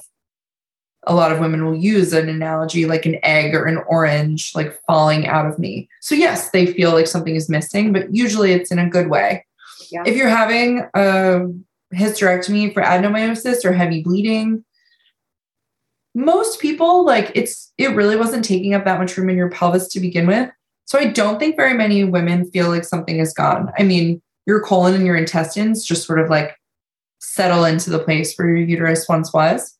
a lot of women will use an analogy like an egg or an orange like falling out of me. So yes, they feel like something is missing, but usually it's in a good way. Yeah. If you're having a hysterectomy for adenomyosis or heavy bleeding, most people like it's it really wasn't taking up that much room in your pelvis to begin with. So I don't think very many women feel like something is gone. I mean, your colon and your intestines just sort of like settle into the place where your uterus once was.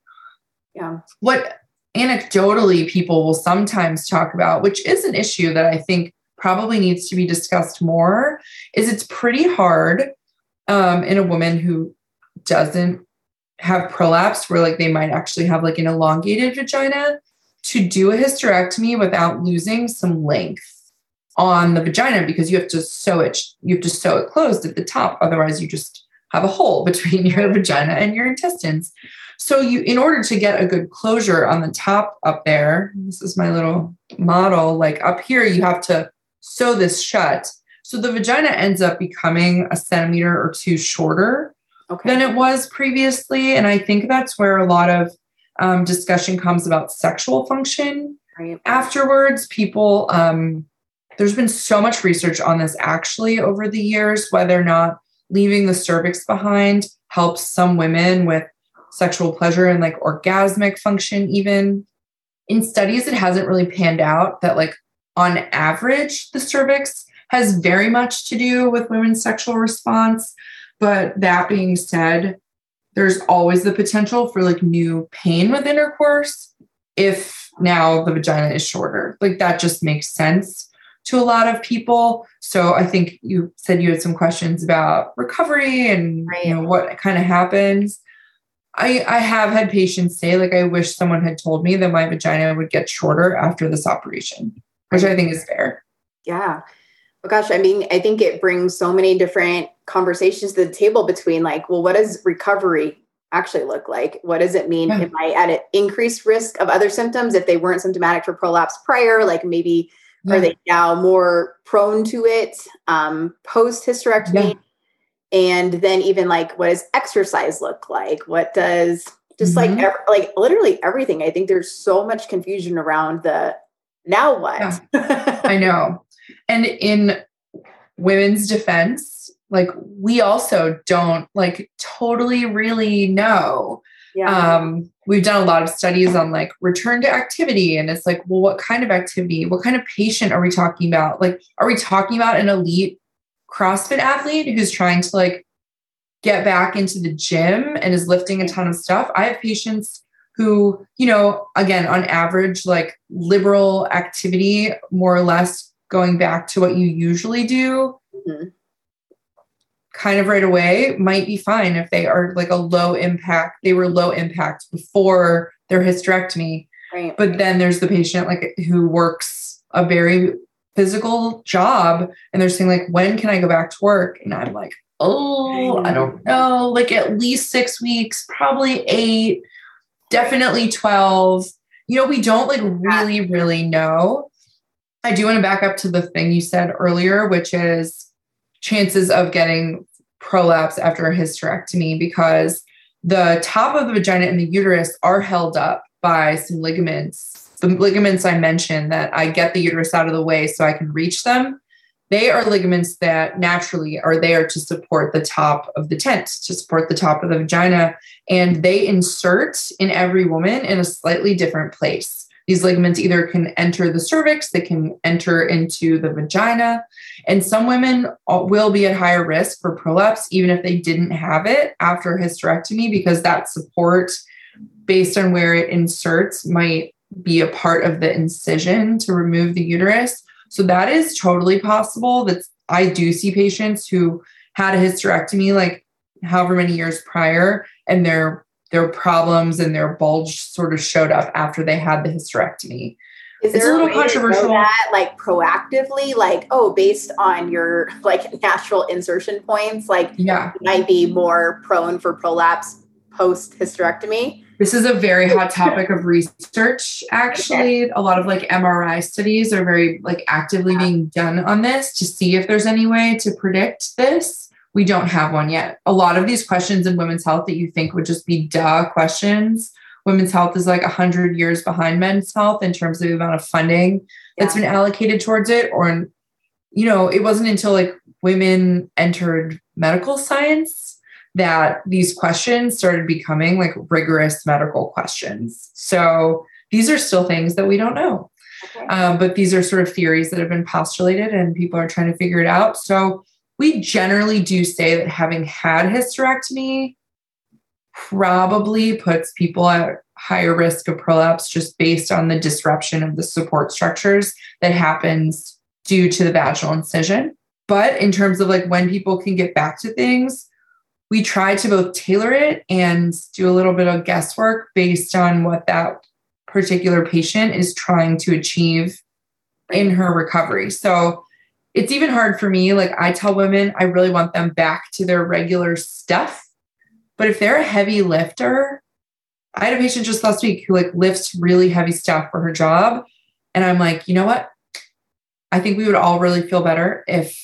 Yeah. What anecdotally people will sometimes talk about, which is an issue that I think probably needs to be discussed more, is it's pretty hard um, in a woman who doesn't have prolapse, where like they might actually have like an elongated vagina, to do a hysterectomy without losing some length on the vagina because you have to sew it you have to sew it closed at the top otherwise you just have a hole between your vagina and your intestines. So you in order to get a good closure on the top up there, this is my little model, like up here you have to sew this shut. So the vagina ends up becoming a centimeter or two shorter okay. than it was previously. And I think that's where a lot of um, discussion comes about sexual function. Right. Afterwards, people, um, there's been so much research on this actually over the years, whether or not leaving the cervix behind helps some women with sexual pleasure and like orgasmic function, even. In studies, it hasn't really panned out that, like, on average, the cervix has very much to do with women's sexual response. But that being said, there's always the potential for like new pain with intercourse if now the vagina is shorter. Like that just makes sense to a lot of people. So I think you said you had some questions about recovery and right. you know what kind of happens. I I have had patients say like I wish someone had told me that my vagina would get shorter after this operation, which I think is fair. Yeah. Oh gosh, I mean, I think it brings so many different conversations to the table between like, well, what does recovery actually look like? What does it mean? Yeah. Am I at an increased risk of other symptoms if they weren't symptomatic for prolapse prior? Like maybe yeah. are they now more prone to it um, post hysterectomy? Yeah. And then even like, what does exercise look like? What does just mm-hmm. like ev- like literally everything? I think there's so much confusion around the now what? I know. And in women's defense, like we also don't like totally really know. Yeah. Um, we've done a lot of studies on like return to activity, and it's like, well, what kind of activity? What kind of patient are we talking about? Like, are we talking about an elite CrossFit athlete who's trying to like get back into the gym and is lifting a ton of stuff? I have patients who, you know, again, on average, like liberal activity, more or less going back to what you usually do mm-hmm. kind of right away might be fine if they are like a low impact they were low impact before their hysterectomy. Right. but then there's the patient like who works a very physical job and they're saying like when can i go back to work? And i'm like oh i don't know like at least six weeks probably eight definitely 12 you know we don't like really really know I do want to back up to the thing you said earlier, which is chances of getting prolapse after a hysterectomy because the top of the vagina and the uterus are held up by some ligaments. The ligaments I mentioned that I get the uterus out of the way so I can reach them. They are ligaments that naturally are there to support the top of the tent, to support the top of the vagina. And they insert in every woman in a slightly different place. These ligaments either can enter the cervix, they can enter into the vagina. And some women will be at higher risk for prolapse, even if they didn't have it after hysterectomy, because that support based on where it inserts might be a part of the incision to remove the uterus. So that is totally possible. That I do see patients who had a hysterectomy like however many years prior and they're their problems and their bulge sort of showed up after they had the hysterectomy. Is it's a little controversial that like proactively, like, oh, based on your like natural insertion points, like yeah, might be more prone for prolapse post hysterectomy? This is a very hot topic of research. Actually, a lot of like MRI studies are very like actively yeah. being done on this to see if there's any way to predict this we don't have one yet. A lot of these questions in women's health that you think would just be duh questions. Women's health is like 100 years behind men's health in terms of the amount of funding that's been allocated towards it. Or, you know, it wasn't until like women entered medical science that these questions started becoming like rigorous medical questions. So these are still things that we don't know. Okay. Um, but these are sort of theories that have been postulated and people are trying to figure it out. So we generally do say that having had hysterectomy probably puts people at higher risk of prolapse just based on the disruption of the support structures that happens due to the vaginal incision. But in terms of like when people can get back to things, we try to both tailor it and do a little bit of guesswork based on what that particular patient is trying to achieve in her recovery. So it's even hard for me. Like I tell women, I really want them back to their regular stuff. But if they're a heavy lifter, I had a patient just last week who like lifts really heavy stuff for her job. And I'm like, you know what? I think we would all really feel better if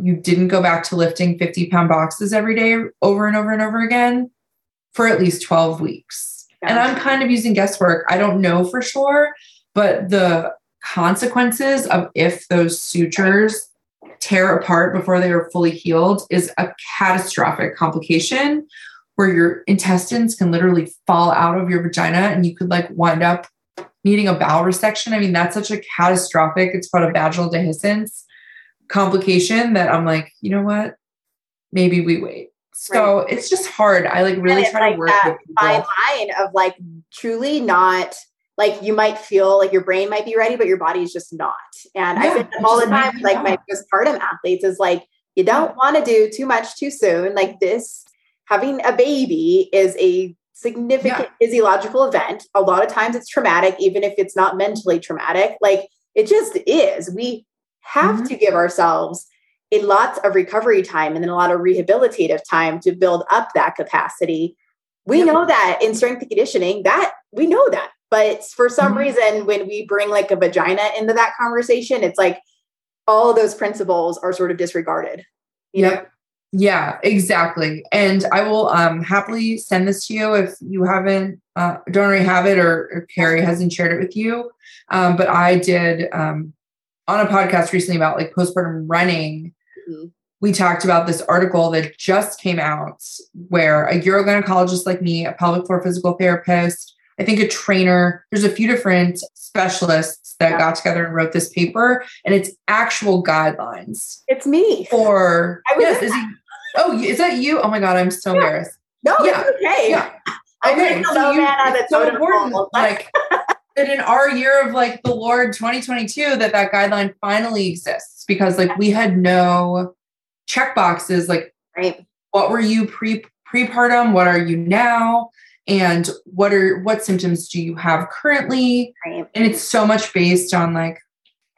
you didn't go back to lifting 50 pound boxes every day over and over and over again for at least 12 weeks. Yeah. And I'm kind of using guesswork. I don't know for sure, but the consequences of if those sutures tear apart before they are fully healed is a catastrophic complication where your intestines can literally fall out of your vagina and you could like wind up needing a bowel resection. I mean, that's such a catastrophic, it's called a vaginal dehiscence complication that I'm like, you know what? Maybe we wait. So right. it's just hard. I like really try like to work that with fine line of like truly not like you might feel like your brain might be ready, but your body is just not. And yeah, I think all the time, like my postpartum athletes is like, you don't want to do too much too soon. Like this, having a baby is a significant yeah. physiological event. A lot of times it's traumatic, even if it's not mentally traumatic. Like it just is. We have mm-hmm. to give ourselves a lot of recovery time and then a lot of rehabilitative time to build up that capacity. We know that in strength and conditioning, that we know that. But for some mm-hmm. reason, when we bring like a vagina into that conversation, it's like all those principles are sort of disregarded. You yep. know? Yeah, exactly. And I will um, happily send this to you if you haven't, uh, don't already have it or, or Carrie hasn't shared it with you. Um, but I did um, on a podcast recently about like postpartum running mm-hmm. we talked about this article that just came out where a urogynecologist like me, a pelvic floor physical therapist, I think a trainer, there's a few different specialists that got together and wrote this paper, and it's actual guidelines. It's me. For yes, is he, oh, is that you? Oh my god, I'm so yeah. embarrassed. No, yeah. okay. Yeah. I Okay, so, you, it's so important. Like that in our year of like the Lord 2022 that that guideline finally exists because like we had no check boxes like right. what were you pre prepartum what are you now and what are what symptoms do you have currently right. and it's so much based on like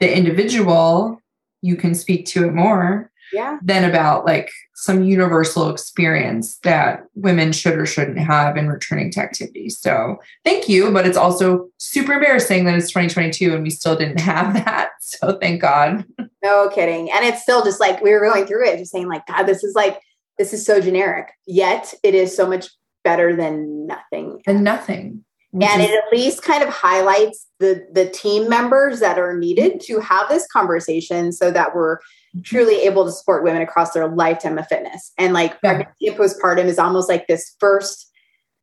the individual you can speak to it more yeah. than about like some universal experience that women should or shouldn't have in returning to activity. So thank you. But it's also super embarrassing that it's 2022 and we still didn't have that. So thank God. No kidding. And it's still just like we were going through it, just saying, like, God, this is like, this is so generic. Yet it is so much better than nothing. And nothing. And is- it at least kind of highlights the the team members that are needed to have this conversation so that we're truly able to support women across their lifetime of fitness. And like yeah. pregnancy and postpartum is almost like this first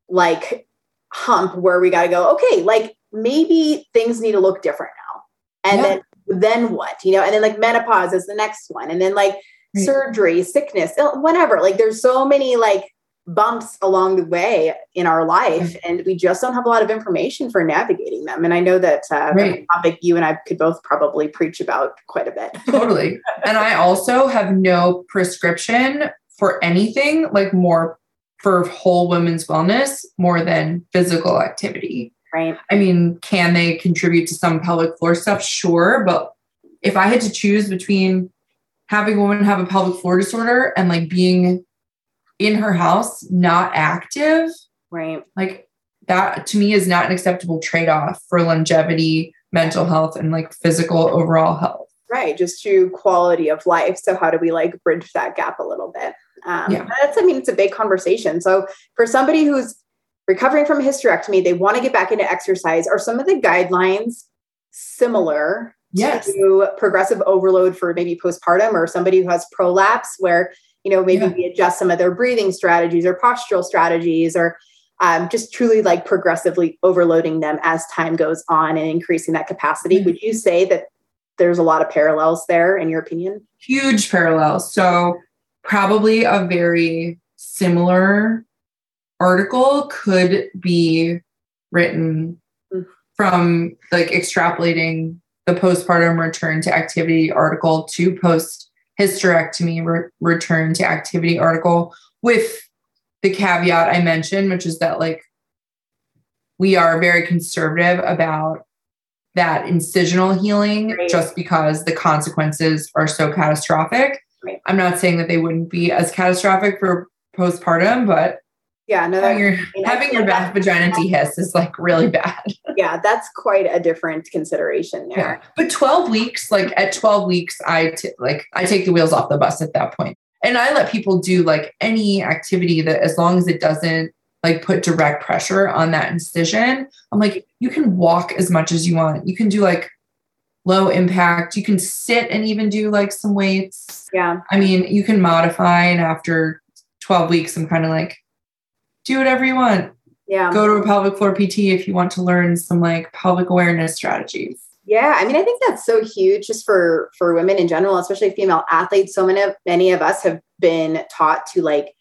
like hump where we got to go, okay, like maybe things need to look different now. And yeah. then then what? You know, and then like menopause is the next one. And then like right. surgery, sickness, whatever. Like there's so many like bumps along the way in our life and we just don't have a lot of information for navigating them. And i know that uh, right. topic you and i could both probably preach about quite a bit. Totally. And i also have no prescription for anything like more for whole women's wellness more than physical activity. Right. I mean can they contribute to some pelvic floor stuff? Sure but if i had to choose between having a woman have a pelvic floor disorder and like being in her house, not active. Right. Like that to me is not an acceptable trade off for longevity, mental health, and like physical overall health. Right. Just to quality of life. So, how do we like bridge that gap a little bit? Um, yeah. That's, I mean, it's a big conversation. So, for somebody who's recovering from hysterectomy, they want to get back into exercise, are some of the guidelines similar yes. to progressive overload for maybe postpartum or somebody who has prolapse where you know maybe yeah. we adjust some of their breathing strategies or postural strategies or um, just truly like progressively overloading them as time goes on and increasing that capacity. Mm-hmm. Would you say that there's a lot of parallels there in your opinion? Huge parallels. So, probably a very similar article could be written mm-hmm. from like extrapolating the postpartum return to activity article to post hysterectomy re- return to activity article with the caveat I mentioned, which is that like we are very conservative about that incisional healing Right. just because the consequences are so catastrophic. Right. I'm not saying that they wouldn't be as catastrophic for postpartum, but Yeah, no, that, your, mean, I having your that- vagina dehisce is like really bad. yeah, that's quite a different consideration Yeah. there. But 12 weeks, like at 12 weeks, I t- like I take the wheels off the bus at that point. And I let people do like any activity that as long as it doesn't like put direct pressure on that incision, I'm like, you can walk as much as you want. You can do like low impact. You can sit and even do like some weights. Yeah, I mean, you can modify and after 12 weeks, I'm kind of like, do whatever you want. yeah. Go to a pelvic floor PT if you want to learn some like pelvic awareness strategies. Yeah, I mean, I think that's so huge just for for women in general, especially female athletes. So many of many of us have been taught to like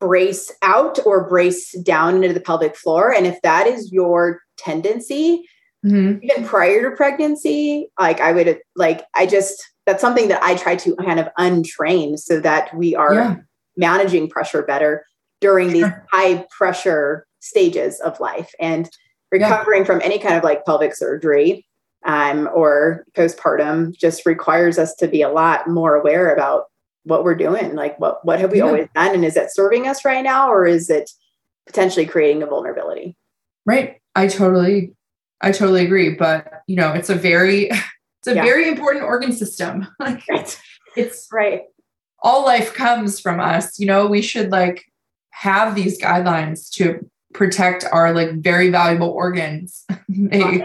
brace out or brace down into the pelvic floor, and if that is your tendency, Mhm. even prior to pregnancy, like I would like I just that's something that I try to kind of untrain so that we are Yeah. managing pressure better during these high pressure stages of life and Yeah. recovering from any kind of like pelvic surgery um, or postpartum just requires us to be a lot more aware about what we're doing like what what have we Yeah. always done and is it serving us right now or is it potentially creating a vulnerability Right. I totally, I totally agree. But you know, it's a very, it's a Yeah. very important organ system. Like right it's right all life comes from us. You know, we should like have these guidelines to protect our like very valuable organs. Right?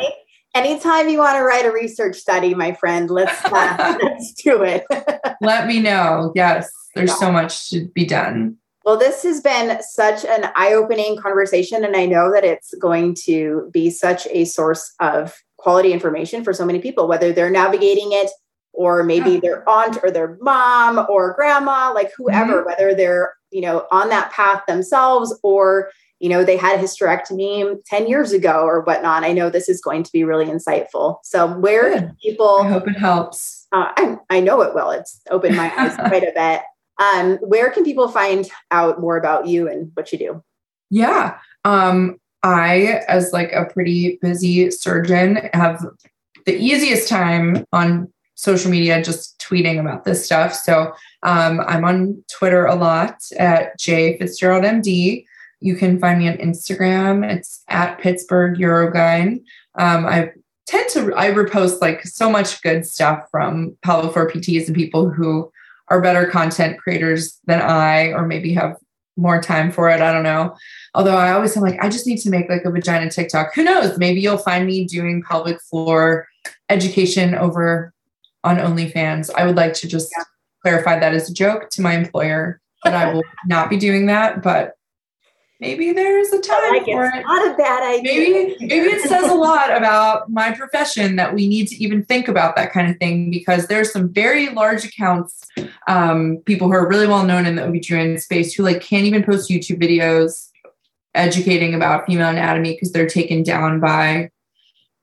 Anytime you want to write a research study, my friend, let's uh, let's do it. let me know. Yes, there's so much to be done. well, this has been such an eye-opening conversation, and I know that it's going to be such a source of quality information for so many people, whether they're navigating it or maybe Yeah. their aunt or their mom or grandma, like whoever, whether they're you know on that path themselves or you know they had a hysterectomy 10 years ago or whatnot i know this is going to be really insightful so where Good. people I hope it helps. uh, I, I know it will. It's opened my eyes quite a bit. Um, where can people find out more about you and what you do? Yeah. Um, I, as like a pretty busy surgeon, have the easiest time on social media just tweeting about this stuff. So um, I'm on Twitter a lot at J Fitzgerald MD. You can find me on Instagram. It's at Pittsburgh Urogyn. Um, I tend to I repost like so much good stuff from pelvic floor PTs and people who are better content creators than I, or maybe have more time for it. I don't know. Although I always am like, I just need to make like a vagina TikTok. Who knows? Maybe you'll find me doing pelvic floor education over on OnlyFans. I would like to just Yeah. clarify that as a joke to my employer that I will not be doing that, but maybe there's a time like for it's it. not a bad idea. Maybe maybe it says a lot about my profession that we need to even think about that kind of thing because there's some very large accounts, um, people who are really well known in the OBGYN space who like can't even post YouTube videos educating about female anatomy because they're taken down by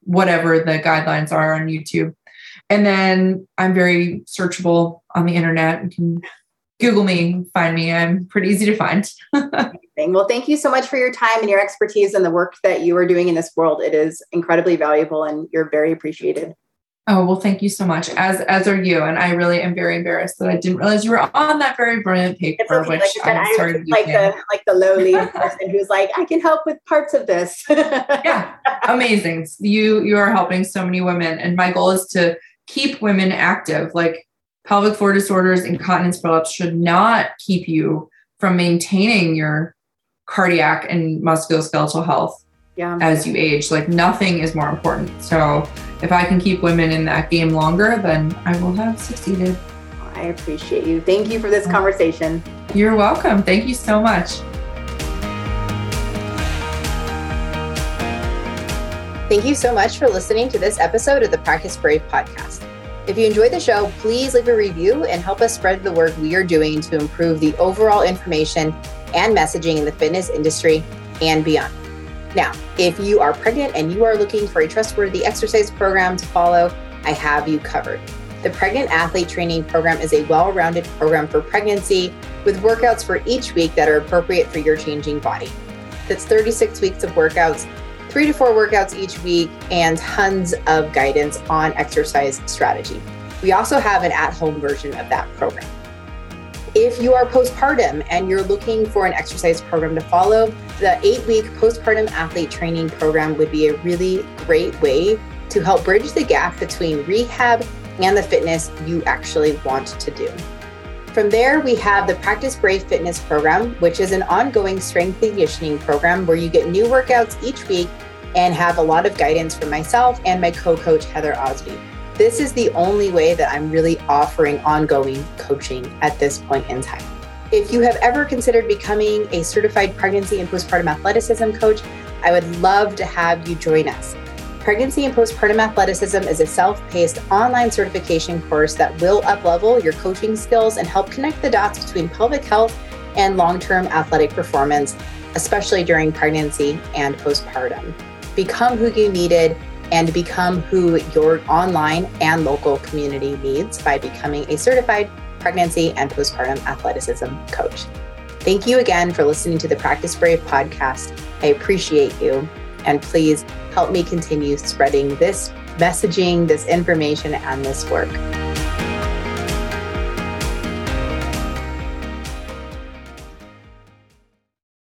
whatever the guidelines are on YouTube. And then I'm very searchable on the internet. You can Google me, find me. I'm pretty easy to find. Well, thank you so much for your time and your expertise and the work that you are doing in this world. It is incredibly valuable and you're very appreciated. Oh well, thank you so much. As as are you, and I really am very embarrassed that I didn't realize you were on that very brilliant paper, okay. which Like said, I'm I'm sorry. like the like the lowly person who's like, I can help with parts of this. yeah, amazing. You you are helping so many women, and my goal is to keep women active. Like pelvic floor disorders, incontinence prolapse should not keep you from maintaining your cardiac and musculoskeletal health yeah. as you age. Like nothing is more important. So if I can keep women in that game longer, then I will have succeeded. I appreciate you. Thank you for this conversation. You're welcome. Thank you so much. Thank you so much for listening to this episode of the Practice Brave podcast. If you enjoyed the show, please leave a review and help us spread the work we are doing to improve the overall information and messaging in the fitness industry and beyond. Now, if you are pregnant and you are looking for a trustworthy exercise program to follow, I have you covered. The Pregnant Athlete Training Program is a well rounded program for pregnancy with workouts for each week that are appropriate for your changing body. That's 36 weeks of workouts three to four workouts each week, and tons of guidance on exercise strategy. We also have an at home version of that program. If you are postpartum and you're looking for an exercise program to follow, the eight week postpartum athlete training program would be a really great way to help bridge the gap between rehab and the fitness you actually want to do. From there, we have the Practice Brave Fitness program, which is an ongoing strength conditioning program where you get new workouts each week and have a lot of guidance from myself and my co coach, Heather Osby. This is the only way that I'm really offering ongoing coaching at this point in time. If you have ever considered becoming a certified pregnancy and postpartum athleticism coach, I would love to have you join us. Pregnancy and Postpartum Athleticism is a self paced online certification course that will uplevel your coaching skills and help connect the dots between pelvic health and long term athletic performance, especially during pregnancy and postpartum. Become who you needed and become who your online and local community needs by becoming a certified pregnancy and postpartum athleticism coach. Thank you again for listening to the Practice Brave podcast. I appreciate you. And please help me continue spreading this messaging, this information, and this work.